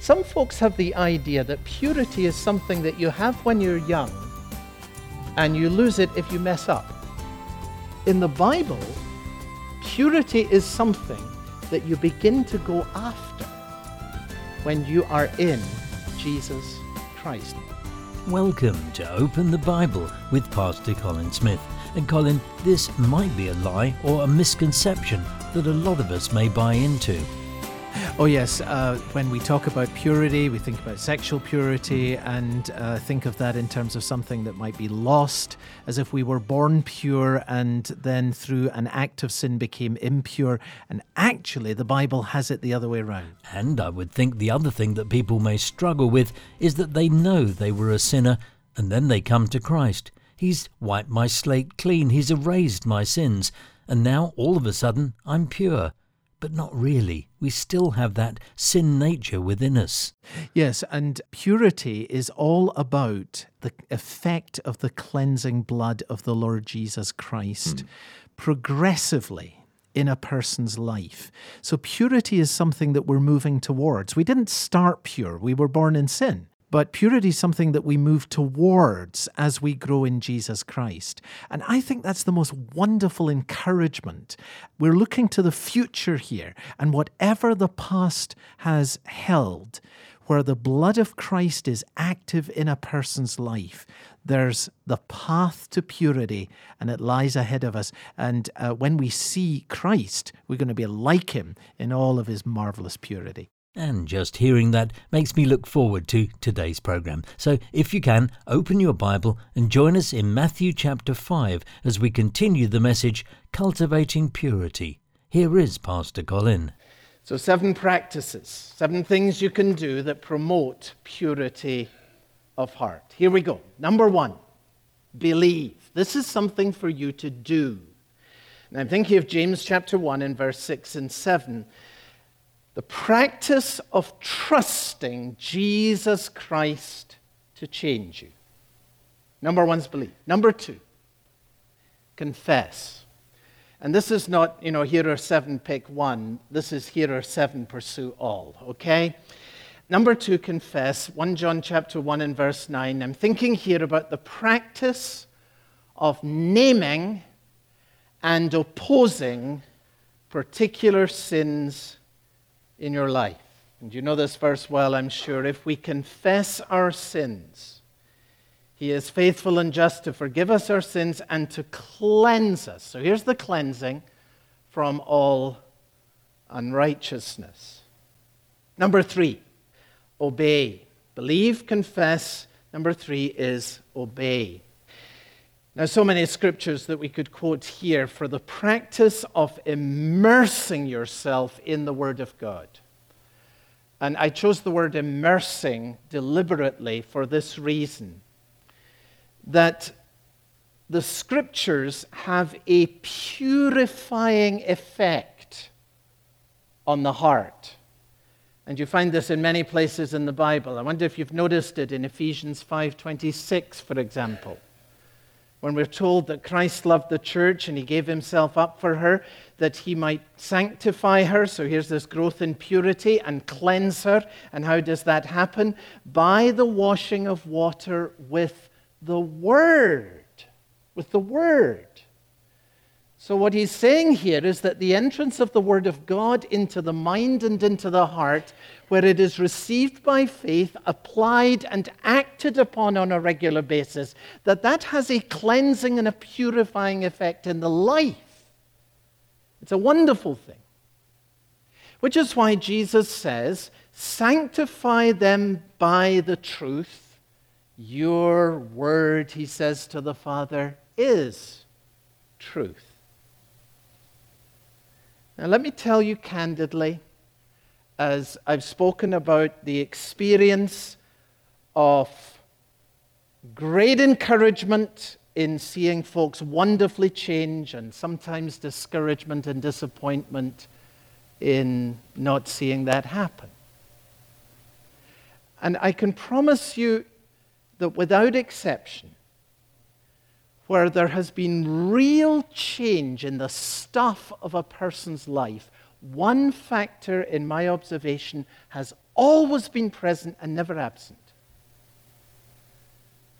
Some folks have the idea that purity is something that you have when you're young and you lose it if you mess up. In the Bible, purity is something that you begin to go after when you are in Jesus Christ. Welcome to Open the Bible with Pastor Colin Smith. And Colin, this might be a lie or a misconception that a lot of us may buy into. Oh, yes. Uh, when we talk about purity, we think about sexual purity and uh, think of that in terms of something that might be lost, as if we were born pure and then through an act of sin became impure. And actually, the Bible has it the other way around. And I would think the other thing that people may struggle with is that they know they were a sinner and then they come to Christ. He's wiped my slate clean, He's erased my sins, and now all of a sudden I'm pure but not really. We still have that sin nature within us. Yes, and purity is all about the effect of the cleansing blood of the Lord Jesus Christ mm. progressively in a person's life. So, purity is something that we're moving towards. We didn't start pure, we were born in sin. But purity is something that we move towards as we grow in Jesus Christ. And I think that's the most wonderful encouragement. We're looking to the future here, and whatever the past has held, where the blood of Christ is active in a person's life, there's the path to purity and it lies ahead of us. And uh, when we see Christ, we're going to be like him in all of his marvelous purity. And just hearing that makes me look forward to today's program. So, if you can, open your Bible and join us in Matthew chapter 5 as we continue the message Cultivating Purity. Here is Pastor Colin. So, seven practices, seven things you can do that promote purity of heart. Here we go. Number one, believe. This is something for you to do. And I'm thinking of James chapter 1 and verse 6 and 7 the practice of trusting Jesus Christ to change you. Number one is believe. Number two, confess. And this is not, you know, here are seven, pick one. This is here are seven, pursue all, okay? Number two, confess. 1 John chapter 1 and verse 9. I'm thinking here about the practice of naming and opposing particular sins in your life. And you know this verse well, I'm sure. If we confess our sins, He is faithful and just to forgive us our sins and to cleanse us. So here's the cleansing from all unrighteousness. Number three, obey. Believe, confess. Number three is obey. Now, so many scriptures that we could quote here for the practice of immersing yourself in the Word of God. And I chose the word immersing deliberately for this reason that the scriptures have a purifying effect on the heart. And you find this in many places in the Bible. I wonder if you've noticed it in Ephesians 5:26 for example when we're told that Christ loved the church and he gave himself up for her, that he might sanctify her. So here's this growth in purity and cleanse her. And how does that happen? By the washing of water with the Word. With the Word. So, what he's saying here is that the entrance of the Word of God into the mind and into the heart, where it is received by faith, applied, and acted upon on a regular basis, that that has a cleansing and a purifying effect in the life. It's a wonderful thing. Which is why Jesus says, Sanctify them by the truth. Your word, he says to the Father, is truth. Now, let me tell you candidly, as I've spoken about the experience of great encouragement in seeing folks wonderfully change, and sometimes discouragement and disappointment in not seeing that happen. And I can promise you that without exception, where there has been real change in the stuff of a person's life, one factor in my observation has always been present and never absent.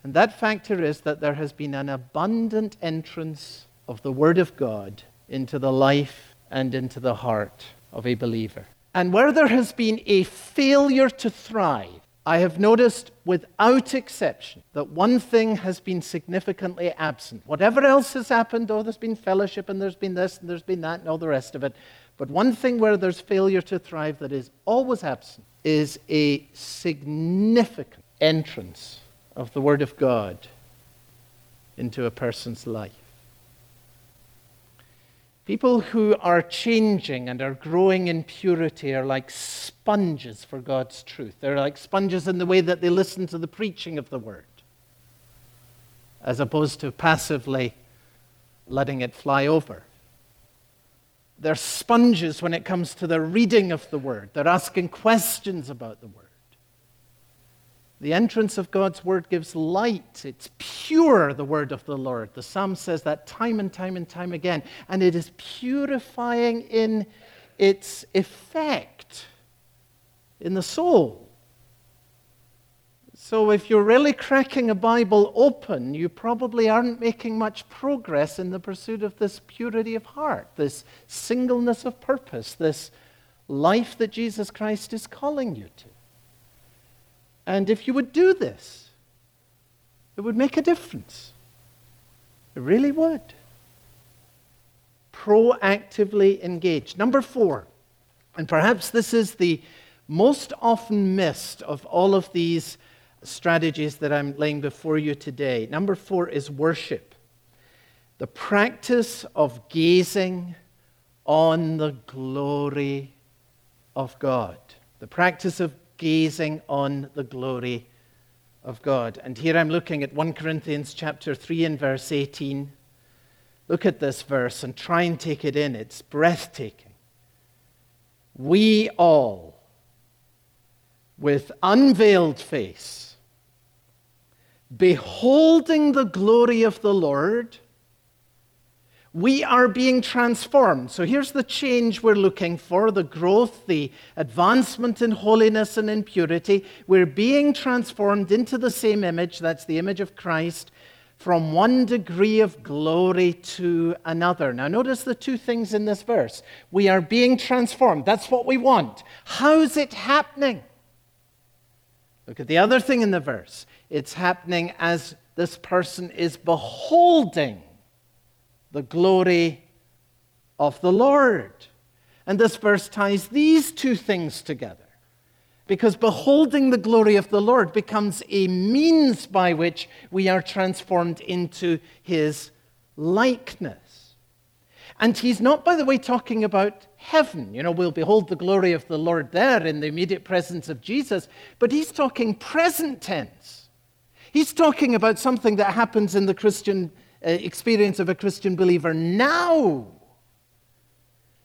And that factor is that there has been an abundant entrance of the Word of God into the life and into the heart of a believer. And where there has been a failure to thrive, I have noticed without exception that one thing has been significantly absent. Whatever else has happened, oh, there's been fellowship and there's been this and there's been that and all the rest of it. But one thing where there's failure to thrive that is always absent is a significant entrance of the Word of God into a person's life. People who are changing and are growing in purity are like sponges for God's truth. They're like sponges in the way that they listen to the preaching of the word, as opposed to passively letting it fly over. They're sponges when it comes to the reading of the word, they're asking questions about the word. The entrance of God's word gives light. It's pure, the word of the Lord. The psalm says that time and time and time again. And it is purifying in its effect in the soul. So, if you're really cracking a Bible open, you probably aren't making much progress in the pursuit of this purity of heart, this singleness of purpose, this life that Jesus Christ is calling you to. And if you would do this, it would make a difference. It really would. Proactively engage. Number four, and perhaps this is the most often missed of all of these strategies that I'm laying before you today. Number four is worship. The practice of gazing on the glory of God. The practice of gazing on the glory of God. And here I'm looking at 1 Corinthians chapter 3 and verse 18. Look at this verse and try and take it in. It's breathtaking. We all, with unveiled face, beholding the glory of the Lord, we are being transformed. So here's the change we're looking for the growth, the advancement in holiness and in purity. We're being transformed into the same image, that's the image of Christ, from one degree of glory to another. Now, notice the two things in this verse. We are being transformed. That's what we want. How's it happening? Look at the other thing in the verse. It's happening as this person is beholding the glory of the Lord. And this verse ties these two things together. Because beholding the glory of the Lord becomes a means by which we are transformed into his likeness. And he's not, by the way, talking about heaven. You know, we'll behold the glory of the Lord there in the immediate presence of Jesus, but he's talking present tense. He's talking about something that happens in the Christian Uh, experience of a Christian believer now.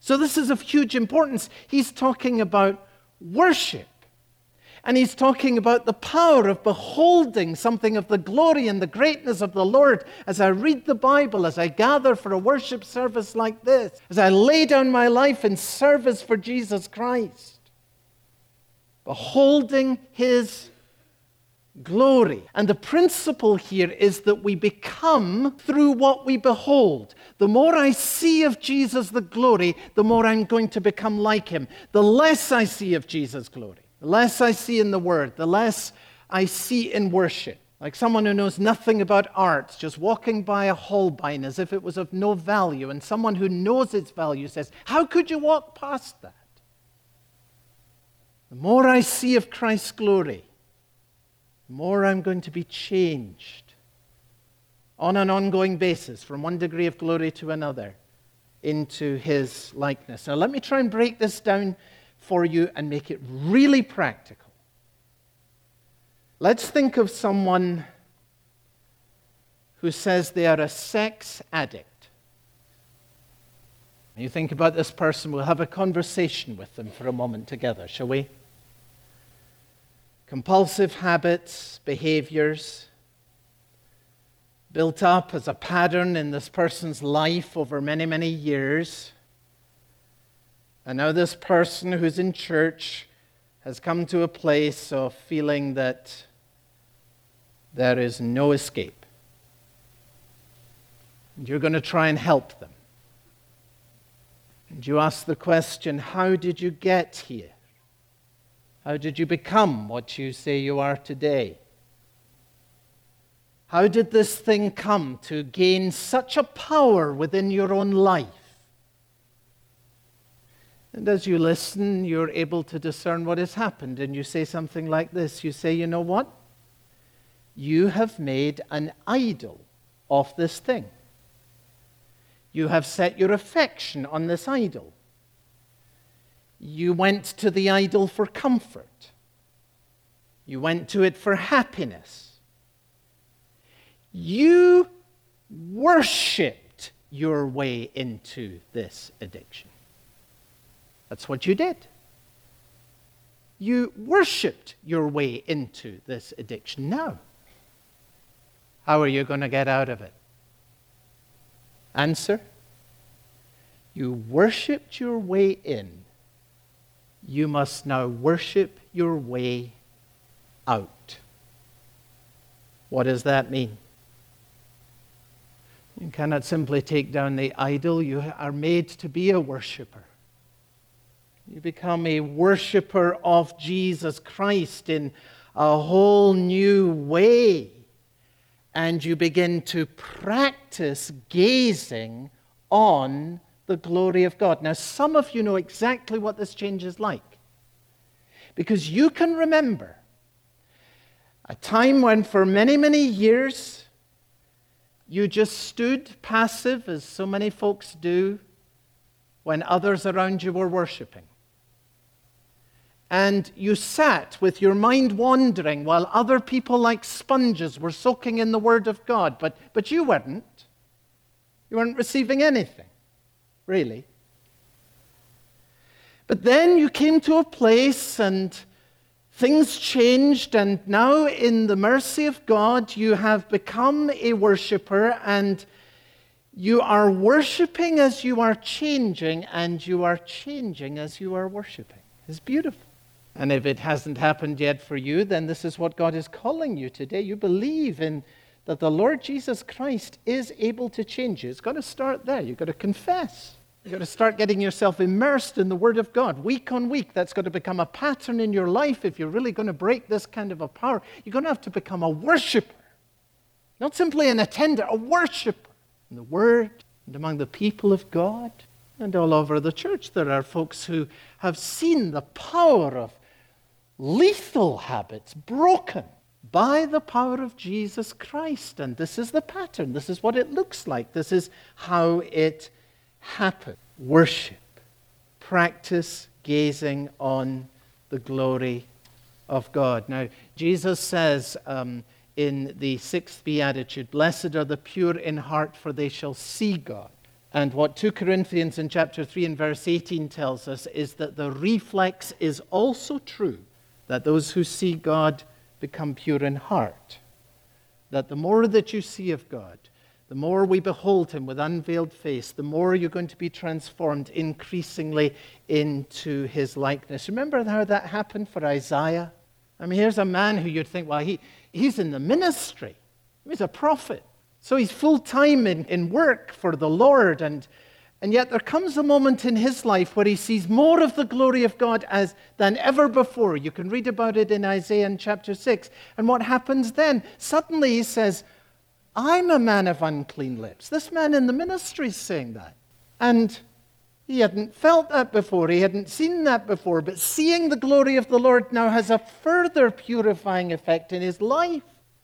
So, this is of huge importance. He's talking about worship. And he's talking about the power of beholding something of the glory and the greatness of the Lord as I read the Bible, as I gather for a worship service like this, as I lay down my life in service for Jesus Christ. Beholding his glory. And the principle here is that we become through what we behold. The more I see of Jesus the glory, the more I'm going to become like him. The less I see of Jesus' glory, the less I see in the Word, the less I see in worship. Like someone who knows nothing about art, just walking by a Holbein as if it was of no value, and someone who knows its value says, How could you walk past that? The more I see of Christ's glory, more I'm going to be changed on an ongoing basis from one degree of glory to another into his likeness. Now, let me try and break this down for you and make it really practical. Let's think of someone who says they are a sex addict. You think about this person, we'll have a conversation with them for a moment together, shall we? Compulsive habits, behaviors, built up as a pattern in this person's life over many, many years. And now, this person who's in church has come to a place of feeling that there is no escape. And you're going to try and help them. And you ask the question how did you get here? How did you become what you say you are today? How did this thing come to gain such a power within your own life? And as you listen, you're able to discern what has happened. And you say something like this You say, You know what? You have made an idol of this thing. You have set your affection on this idol. You went to the idol for comfort. You went to it for happiness. You worshipped your way into this addiction. That's what you did. You worshipped your way into this addiction. Now, how are you going to get out of it? Answer You worshipped your way in. You must now worship your way out. What does that mean? You cannot simply take down the idol. You are made to be a worshiper. You become a worshiper of Jesus Christ in a whole new way and you begin to practice gazing on the glory of God. Now, some of you know exactly what this change is like because you can remember a time when, for many, many years, you just stood passive, as so many folks do, when others around you were worshiping and you sat with your mind wandering while other people like sponges were soaking in the Word of God, but, but you weren't. You weren't receiving anything, really. But then you came to a place and things changed, and now, in the mercy of God, you have become a worshiper and you are worshiping as you are changing, and you are changing as you are worshiping. It's beautiful. And if it hasn't happened yet for you, then this is what God is calling you today. You believe in that the Lord Jesus Christ is able to change you. It's got to start there. You've got to confess. You've got to start getting yourself immersed in the Word of God week on week. That's got to become a pattern in your life. If you're really going to break this kind of a power, you're going to have to become a worshiper. Not simply an attender, a worshiper in the Word and among the people of God. And all over the church, there are folks who have seen the power of lethal habits broken by the power of Jesus Christ. And this is the pattern. This is what it looks like. This is how it happened. Worship. Practice gazing on the glory of God. Now, Jesus says um, in the sixth beatitude, Blessed are the pure in heart, for they shall see God. And what 2 Corinthians in chapter 3 and verse 18 tells us is that the reflex is also true that those who see God become pure in heart. That the more that you see of God, the more we behold him with unveiled face, the more you're going to be transformed increasingly into his likeness. Remember how that happened for Isaiah? I mean, here's a man who you'd think, well, he, he's in the ministry, he's a prophet. So he's full time in, in work for the Lord, and and yet there comes a moment in his life where he sees more of the glory of God as, than ever before. You can read about it in Isaiah in chapter 6. And what happens then? Suddenly he says, I'm a man of unclean lips. This man in the ministry is saying that. And he hadn't felt that before, he hadn't seen that before, but seeing the glory of the Lord now has a further purifying effect in his life.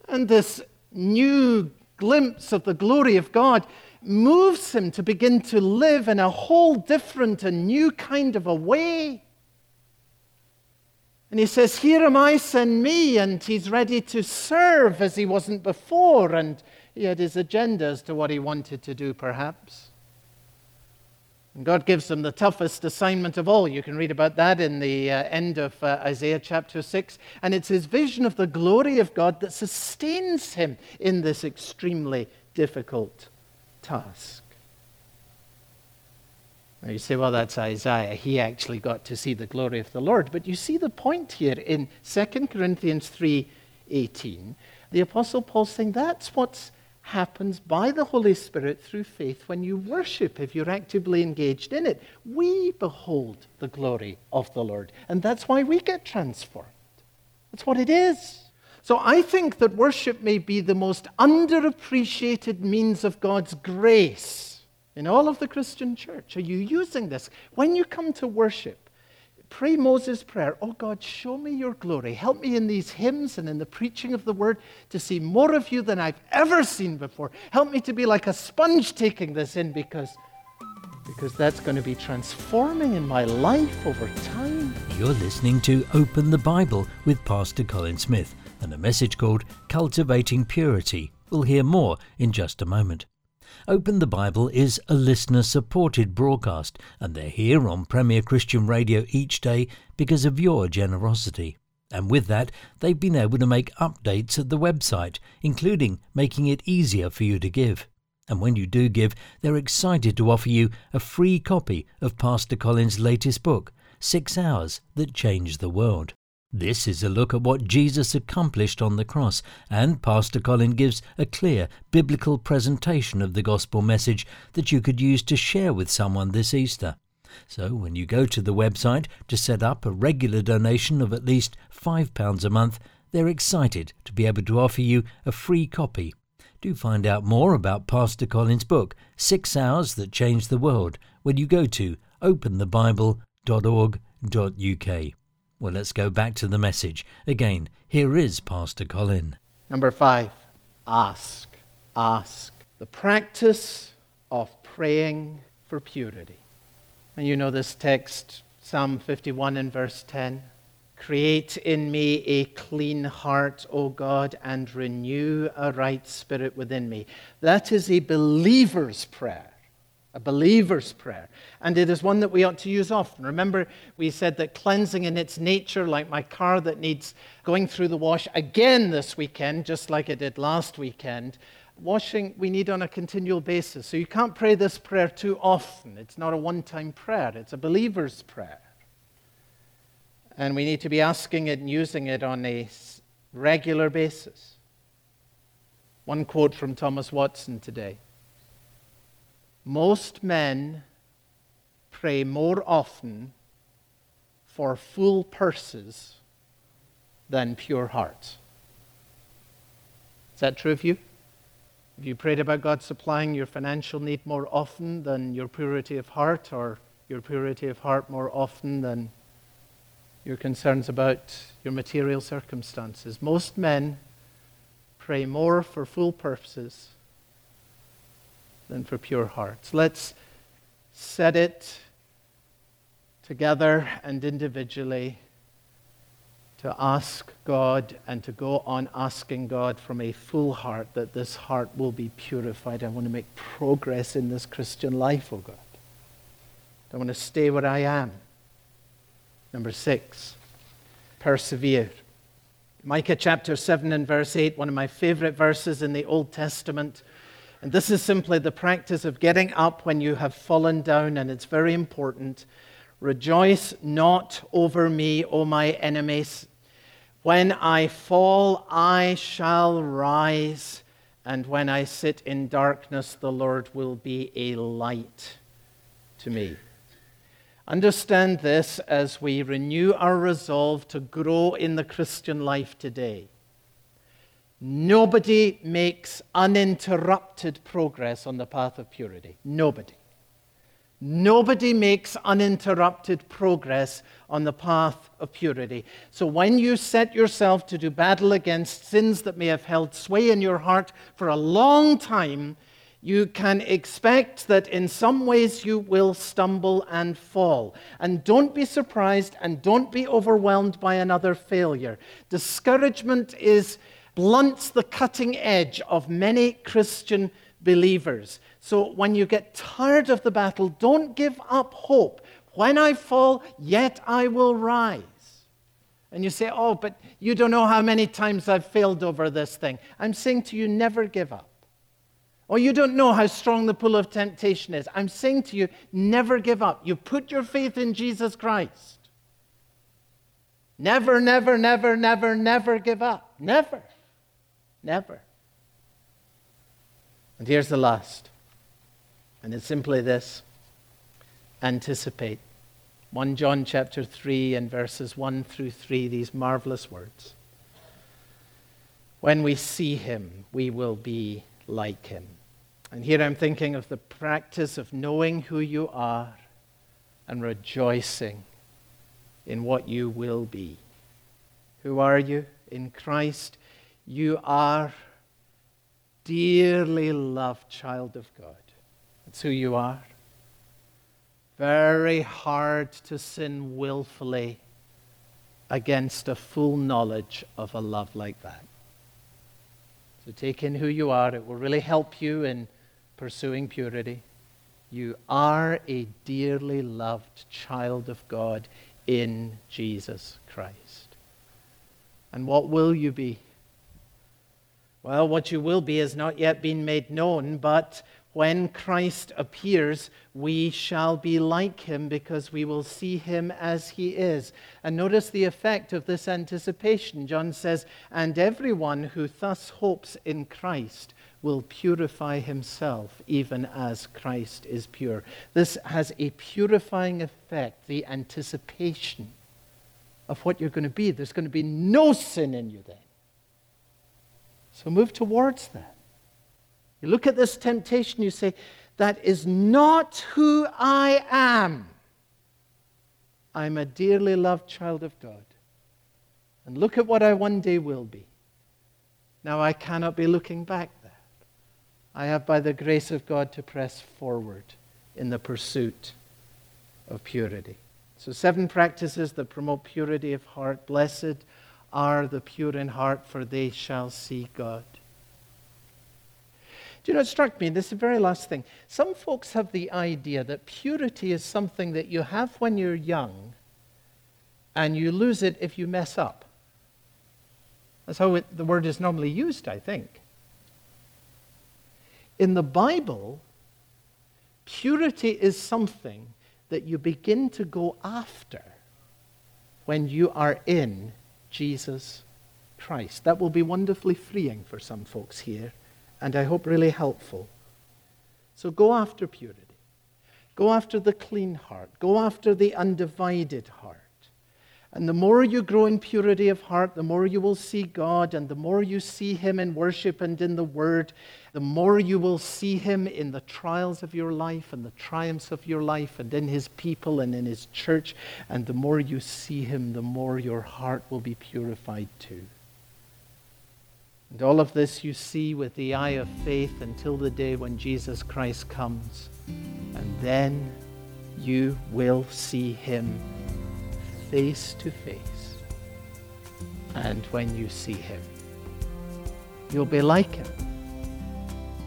And this new glimpse of the glory of God moves him to begin to live in a whole different and new kind of a way. And he says, Here am I, send me. And he's ready to serve as he wasn't before. And he had his agenda as to what he wanted to do, perhaps. And God gives him the toughest assignment of all. You can read about that in the uh, end of uh, Isaiah chapter 6. And it's his vision of the glory of God that sustains him in this extremely difficult task. Now you say, well, that's Isaiah. He actually got to see the glory of the Lord. But you see the point here in 2 Corinthians 3:18. The Apostle Paul saying that's what happens by the Holy Spirit through faith when you worship, if you're actively engaged in it. We behold the glory of the Lord. And that's why we get transformed. That's what it is. So I think that worship may be the most underappreciated means of God's grace in all of the Christian church? Are you using this? When you come to worship, pray Moses' prayer Oh God, show me your glory. Help me in these hymns and in the preaching of the word to see more of you than I've ever seen before. Help me to be like a sponge taking this in because, because that's going to be transforming in my life over time. You're listening to Open the Bible with Pastor Colin Smith and a message called Cultivating Purity. We'll hear more in just a moment. Open the Bible is a listener supported broadcast, and they're here on Premier Christian Radio each day because of your generosity. And with that, they've been able to make updates at the website, including making it easier for you to give. And when you do give, they're excited to offer you a free copy of Pastor Colin's latest book, Six Hours That Changed the World. This is a look at what Jesus accomplished on the cross, and Pastor Colin gives a clear biblical presentation of the gospel message that you could use to share with someone this Easter. So, when you go to the website to set up a regular donation of at least £5 a month, they're excited to be able to offer you a free copy. Do find out more about Pastor Colin's book, Six Hours That Changed the World, when you go to openthebible.org.uk. Well, let's go back to the message. Again, here is Pastor Colin. Number five, ask. Ask. The practice of praying for purity. And you know this text, Psalm 51 and verse 10. Create in me a clean heart, O God, and renew a right spirit within me. That is a believer's prayer a believer's prayer. And it is one that we ought to use often. Remember, we said that cleansing in its nature, like my car that needs going through the wash again this weekend, just like it did last weekend, washing we need on a continual basis. So you can't pray this prayer too often. It's not a one time prayer, it's a believer's prayer. And we need to be asking it and using it on a regular basis. One quote from Thomas Watson today. Most men pray more often for full purses than pure hearts. Is that true of you? Have you prayed about God supplying your financial need more often than your purity of heart, or your purity of heart more often than your concerns about your material circumstances? Most men pray more for full purposes than for pure hearts. Let's set it together and individually to ask God and to go on asking God from a full heart that this heart will be purified. I want to make progress in this Christian life, oh God. I want to stay where I am. Number six, persevere. Micah chapter 7 and verse 8, one of my favorite verses in the Old Testament. And this is simply the practice of getting up when you have fallen down, and it's very important. Rejoice not over me, O my enemies. When I fall, I shall rise, and when I sit in darkness, the Lord will be a light to me. Understand this as we renew our resolve to grow in the Christian life today. Nobody makes uninterrupted progress on the path of purity. Nobody. Nobody makes uninterrupted progress on the path of purity. So when you set yourself to do battle against sins that may have held sway in your heart for a long time, you can expect that in some ways you will stumble and fall. And don't be surprised and don't be overwhelmed by another failure. Discouragement is blunts the cutting edge of many Christian believers. So when you get tired of the battle, don't give up hope. When I fall, yet I will rise. And you say, Oh, but you don't know how many times I've failed over this thing. I'm saying to you, never give up. or you don't know how strong the pull of temptation is. I'm saying to you, never give up. You put your faith in Jesus Christ. Never, never, never, never, never give up. Never. Never. And here's the last. And it's simply this anticipate. 1 John chapter 3 and verses 1 through 3, these marvelous words. When we see him, we will be like him. And here I'm thinking of the practice of knowing who you are and rejoicing in what you will be. Who are you? In Christ, you are dearly loved child of God. That's who you are. Very hard to sin willfully against a full knowledge of a love like that. So take in who you are. It will really help you in pursuing purity. You are a dearly loved child of God in Jesus Christ. And what will you be? Well, what you will be has not yet been made known, but when Christ appears, we shall be like him because we will see him as he is. And notice the effect of this anticipation. John says, And everyone who thus hopes in Christ will purify himself, even as Christ is pure. This has a purifying effect, the anticipation of what you're going to be. There's going to be no sin in you then. So move towards that. You look at this temptation, you say, That is not who I am. I'm a dearly loved child of God. And look at what I one day will be. Now I cannot be looking back there. I have, by the grace of God, to press forward in the pursuit of purity. So, seven practices that promote purity of heart. Blessed are the pure in heart, for they shall see God. Do you know, it struck me, this is the very last thing. Some folks have the idea that purity is something that you have when you're young and you lose it if you mess up. That's how it, the word is normally used, I think. In the Bible, purity is something that you begin to go after when you are in Jesus Christ. That will be wonderfully freeing for some folks here, and I hope really helpful. So go after purity. Go after the clean heart. Go after the undivided heart. And the more you grow in purity of heart, the more you will see God, and the more you see Him in worship and in the Word, the more you will see Him in the trials of your life and the triumphs of your life and in His people and in His church. And the more you see Him, the more your heart will be purified too. And all of this you see with the eye of faith until the day when Jesus Christ comes. And then you will see Him face to face. And when you see him, you'll be like him.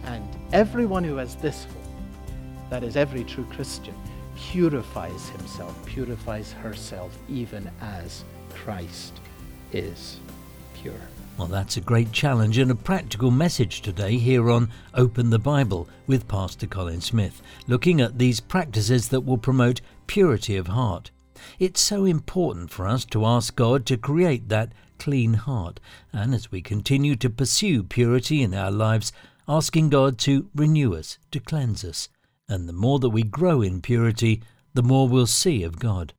And everyone who has this hope, that is every true Christian, purifies himself, purifies herself, even as Christ is pure. Well, that's a great challenge and a practical message today here on Open the Bible with Pastor Colin Smith, looking at these practices that will promote purity of heart. It's so important for us to ask God to create that clean heart, and as we continue to pursue purity in our lives, asking God to renew us, to cleanse us. And the more that we grow in purity, the more we'll see of God.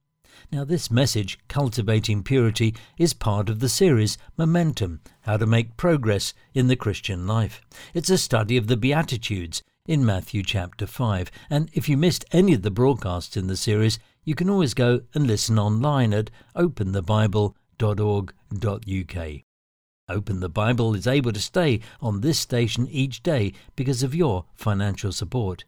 Now, this message, Cultivating Purity, is part of the series Momentum How to Make Progress in the Christian Life. It's a study of the Beatitudes in Matthew chapter 5. And if you missed any of the broadcasts in the series, you can always go and listen online at openthebible.org.uk. Open the Bible is able to stay on this station each day because of your financial support.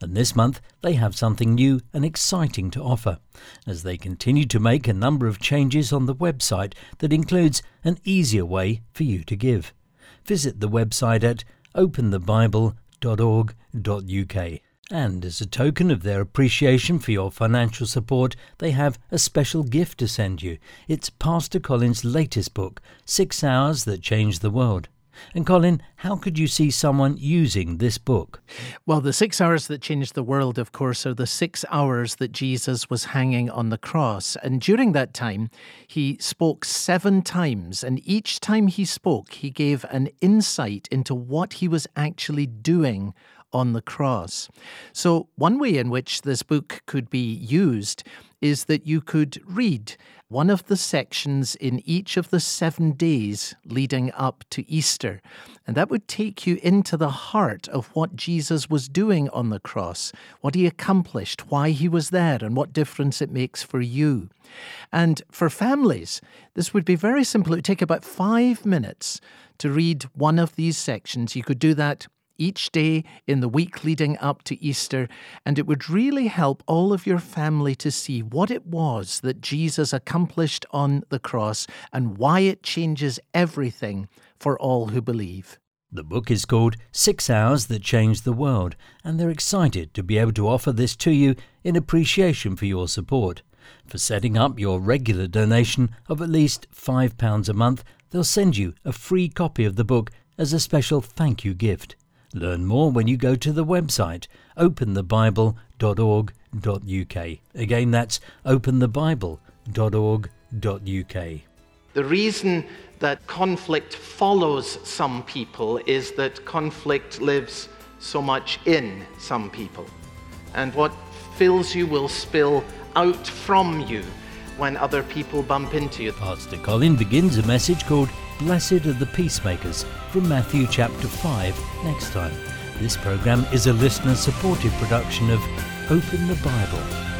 And this month they have something new and exciting to offer, as they continue to make a number of changes on the website that includes an easier way for you to give. Visit the website at openthebible.org.uk. And as a token of their appreciation for your financial support, they have a special gift to send you. It's Pastor Colin's latest book, Six Hours That Changed the World. And Colin, how could you see someone using this book? Well, the six hours that changed the world, of course, are the six hours that Jesus was hanging on the cross. And during that time, he spoke seven times. And each time he spoke, he gave an insight into what he was actually doing on the cross. So, one way in which this book could be used is that you could read one of the sections in each of the seven days leading up to Easter. And that would take you into the heart of what Jesus was doing on the cross, what he accomplished, why he was there, and what difference it makes for you. And for families, this would be very simple. It would take about five minutes to read one of these sections. You could do that each day in the week leading up to Easter, and it would really help all of your family to see what it was that Jesus accomplished on the cross and why it changes everything for all who believe. The book is called Six Hours That Changed the World, and they're excited to be able to offer this to you in appreciation for your support. For setting up your regular donation of at least £5 a month, they'll send you a free copy of the book as a special thank you gift. Learn more when you go to the website openthebible.org.uk. Again, that's openthebible.org.uk. The reason that conflict follows some people is that conflict lives so much in some people. And what fills you will spill out from you when other people bump into you. Pastor Colin begins a message called Blessed are the Peacemakers from Matthew chapter 5 next time. This program is a listener supported production of Open the Bible